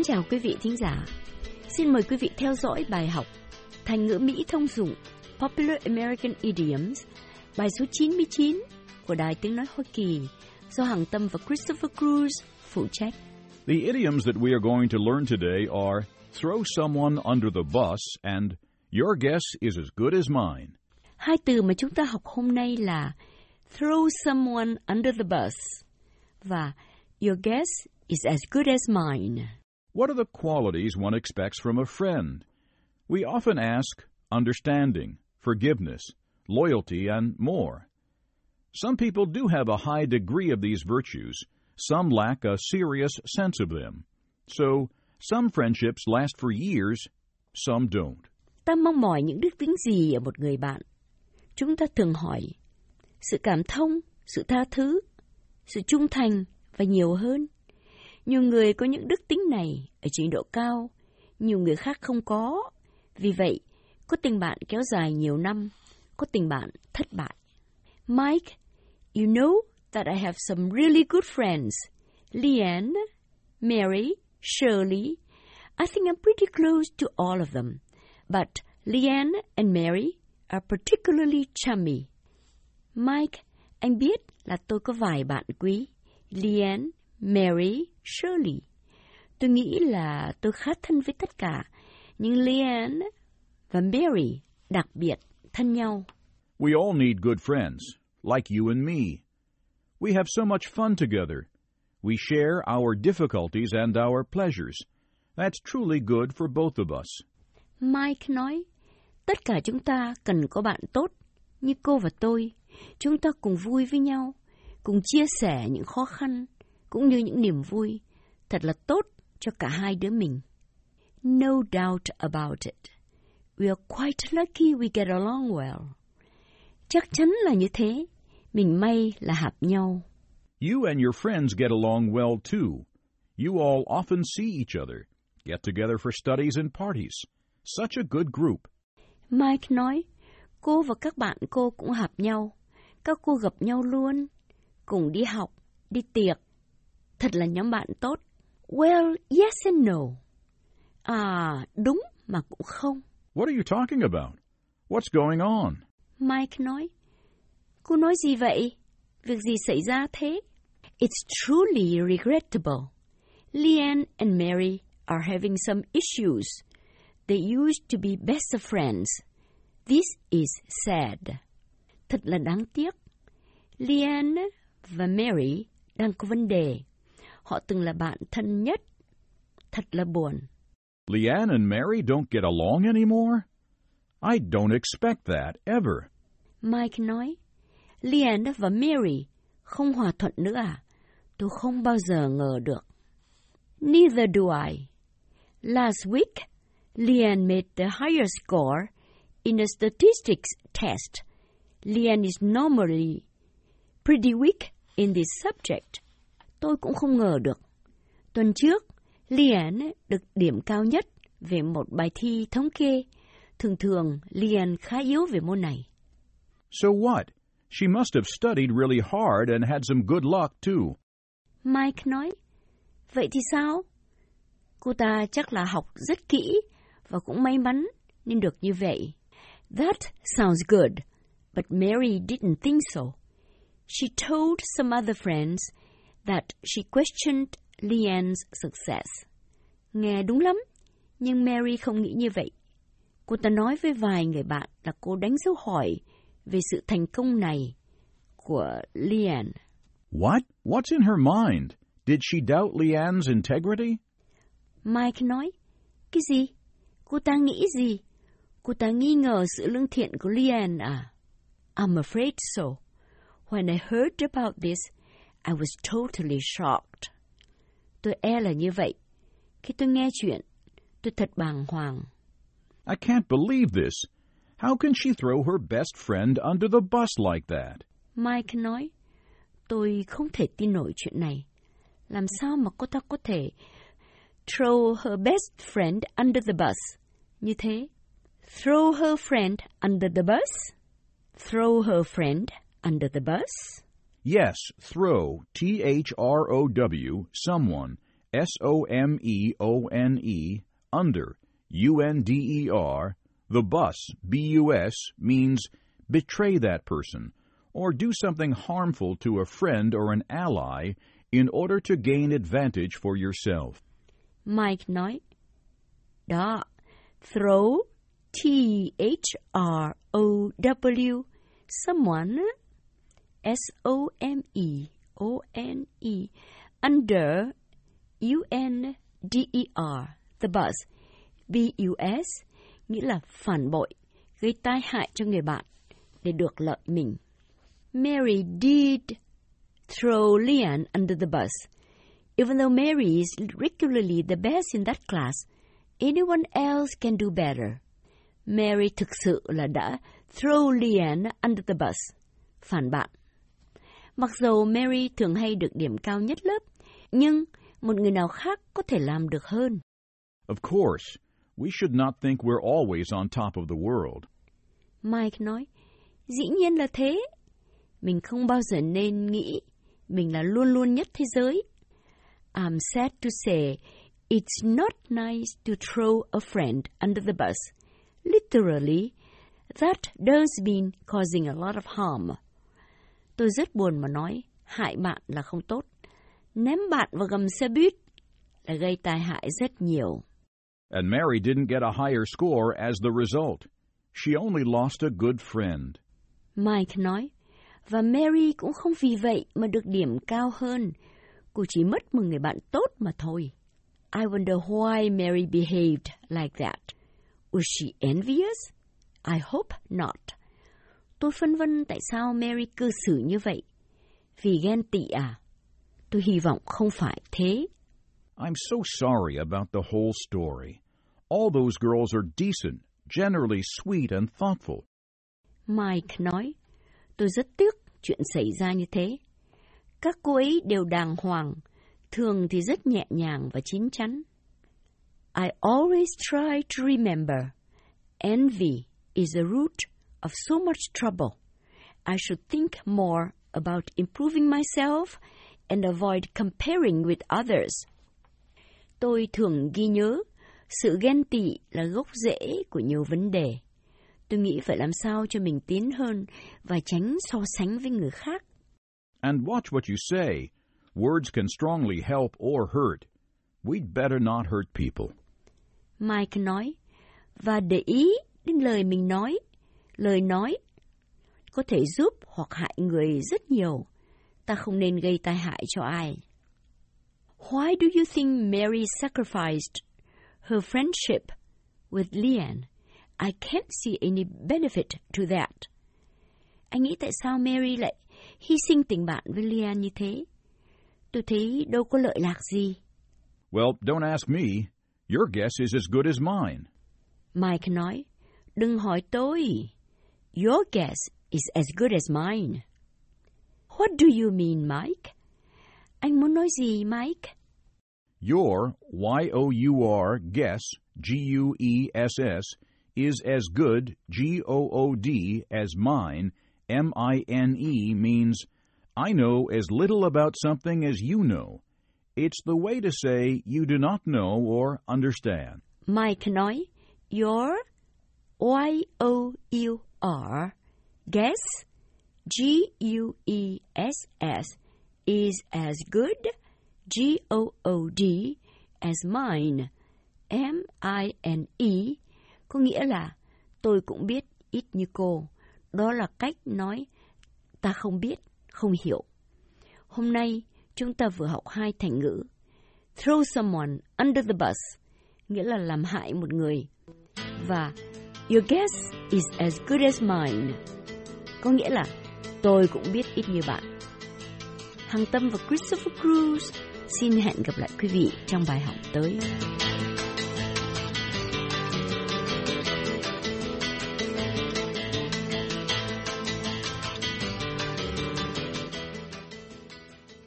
Kính chào quý vị thính giả. Xin mời quý vị theo dõi bài học Thành ngữ Mỹ thông dụng Popular American Idioms bài số 99 của Đài Tiếng Nói Hoa Kỳ do Hằng Tâm và Christopher Cruz phụ trách. The idioms that we are going to learn today are throw someone under the bus and your guess is as good as mine. Hai từ mà chúng ta học hôm nay là throw someone under the bus và your guess is as good as mine. What are the qualities one expects from a friend? We often ask understanding, forgiveness, loyalty, and more. Some people do have a high degree of these virtues, some lack a serious sense of them. So, some friendships last for years, some don't. Ta mong mỏi những đức tính gì ở một người bạn? Chúng ta thường hỏi sự cảm thông, sự tha thứ, sự trung thành và nhiều hơn. Nhiều người có những đức tính này ở trình độ cao, nhiều người khác không có. Vì vậy, có tình bạn kéo dài nhiều năm, có tình bạn thất bại. Mike, you know that I have some really good friends. Leanne, Mary, Shirley. I think I'm pretty close to all of them. But Leanne and Mary are particularly chummy. Mike, anh biết là tôi có vài bạn quý. Leanne, Mary, Shirley. Tôi nghĩ là tôi khá thân với tất cả, nhưng Leanne và Mary đặc biệt thân nhau. We all need good friends, like you and me. We have so much fun together. We share our difficulties and our pleasures. That's truly good for both of us. Mike nói, tất cả chúng ta cần có bạn tốt, như cô và tôi. Chúng ta cùng vui với nhau, cùng chia sẻ những khó khăn, cũng như những niềm vui. Thật là tốt cho cả hai đứa mình. No doubt about it. We are quite lucky we get along well. Chắc chắn là như thế. Mình may là hợp nhau. You and your friends get along well too. You all often see each other, get together for studies and parties. Such a good group. Mike nói, cô và các bạn cô cũng hợp nhau. Các cô gặp nhau luôn, cùng đi học, đi tiệc. Thật là nhóm bạn tốt. Well, yes and no. À, đúng mà cũng không. What are you talking about? What's going on? Mike nói, cô nói gì vậy? Việc gì xảy ra thế? It's truly regrettable. Leanne and Mary are having some issues. They used to be best of friends. This is sad. Thật là đáng tiếc. Leanne và Mary đang có vấn đề. Họ từng là bạn thân nhất. Thật là buồn. Leanne and Mary don't get along anymore? I don't expect that ever. Mike nói, Leanne và Mary không hòa thuận nữa à? Tôi không bao giờ ngờ được. Neither do I. Last week, Leanne made the higher score in a statistics test. Leanne is normally pretty weak in this subject. Tôi cũng không ngờ được. Tuần trước, Leanne được điểm cao nhất về một bài thi thống kê. Thường thường, Leanne khá yếu về môn này. So what? She must have studied really hard and had some good luck too. Mike nói, vậy thì sao? Cô ta chắc là học rất kỹ và cũng may mắn nên được như vậy. That sounds good, but Mary didn't think so. She told some other friends that she questioned Leanne's success. Nghe đúng lắm, nhưng Mary không nghĩ như vậy. Cô ta nói với vài người bạn là cô đánh dấu hỏi về sự thành công này của Leanne. What? What's in her mind? Did she doubt Leanne's integrity? Mike nói, cái gì? Cô ta nghĩ gì? Cô ta nghi ngờ sự lương thiện của Leanne à? I'm afraid so. When I heard about this, I was totally shocked. Tôi e là như vậy. Khi tôi nghe chuyện, tôi thật bàng hoàng. I can't believe this. How can she throw her best friend under the bus like that? Mike nói, tôi không thể tin nổi chuyện này. Làm sao mà cô ta có thể throw her best friend under the bus như thế? Throw her friend under the bus? Throw her friend under the bus? Yes, throw, T H R O W, someone, S O M E O N E, under, U N D E R, the bus, B U S, means betray that person or do something harmful to a friend or an ally in order to gain advantage for yourself. Mike nói, đó, throw, T-H-R-O-W, someone, S-O-M-E-O-N-E, under, U-N-D-E-R, the bus, B-U-S, nghĩa là phản bội, gây tai hại cho người bạn để được lợi mình. Mary did throw Leon under the bus. Even though Mary is regularly the best in that class, anyone else can do better. Mary thực sự là đã throw Leon under the bus. Phản bạn. Mặc dù Mary thường hay được điểm cao nhất lớp, nhưng một người nào khác có thể làm được hơn. Of course, we should not think we're always on top of the world. Mike nói, dĩ nhiên là thế. Mình không bao giờ nên nghĩ mình là luôn luôn nhất thế giới. I'm sad to say it's not nice to throw a friend under the bus. Literally, that does mean causing a lot of harm. Tôi rất buồn mà nói, hại bạn là không tốt. Ném bạn vào gầm xe buýt là gây tai hại rất nhiều. And Mary didn't get a higher score as the result. She only lost a good friend. Mike nói, và Mary cũng không vì vậy mà được điểm cao hơn. Cô chỉ mất một người bạn tốt mà thôi. I wonder why Mary behaved like that. Was she envious? I hope not. Tôi phân vân tại sao Mary cư xử như vậy. Vì ghen tị à? Tôi hy vọng không phải thế. I'm so sorry about the whole story. All those girls are decent, generally sweet and thoughtful. Mike nói, tôi rất tiếc chuyện xảy ra như thế. Các cô ấy đều đàng hoàng, thường thì rất nhẹ nhàng và chín chắn. I always try to remember, envy is the root of so much trouble. I should think more about improving myself and avoid comparing with others. Tôi thường ghi nhớ, sự ghen tị là gốc rễ của nhiều vấn đề. Tôi nghĩ phải làm sao cho mình tiến hơn và tránh so sánh với người khác. And watch what you say. Words can strongly help or hurt. We'd better not hurt people. Mike nói, và để ý đến lời mình nói. Lời nói có thể giúp hoặc hại người rất nhiều. Ta không nên gây tai hại cho ai. Why do you think Mary sacrificed her friendship with Leanne? I can't see any benefit to that. Anh nghĩ tại sao Mary lại hy sinh tình bạn với Leanne như thế? Tôi thấy đâu có lợi lạc gì. Well, don't ask me. Your guess is as good as mine. Mike nói, đừng hỏi tôi. Your guess is as good as mine. What do you mean, Mike? Anh muốn nói gì, Mike? Your Y-O-U-R guess, G-U-E-S-S, is as good, G-O-O-D, as mine, M-I-N-E, means I know as little about something as you know. It's the way to say you do not know or understand. Mike nói, your Y-O-U-R guess, G-U-E-S-S, is as good, G-O-O-D, as mine, M-I-N-E, có nghĩa là tôi cũng biết ít như cô. Đó là cách nói ta không biết, không hiểu. Hôm nay, chúng ta vừa học hai thành ngữ. Throw someone under the bus, nghĩa là làm hại một người. Và your guess is as good as mine, có nghĩa là tôi cũng biết ít như bạn. Hằng Tâm và Christopher Cruz xin hẹn gặp lại quý vị trong bài học tới.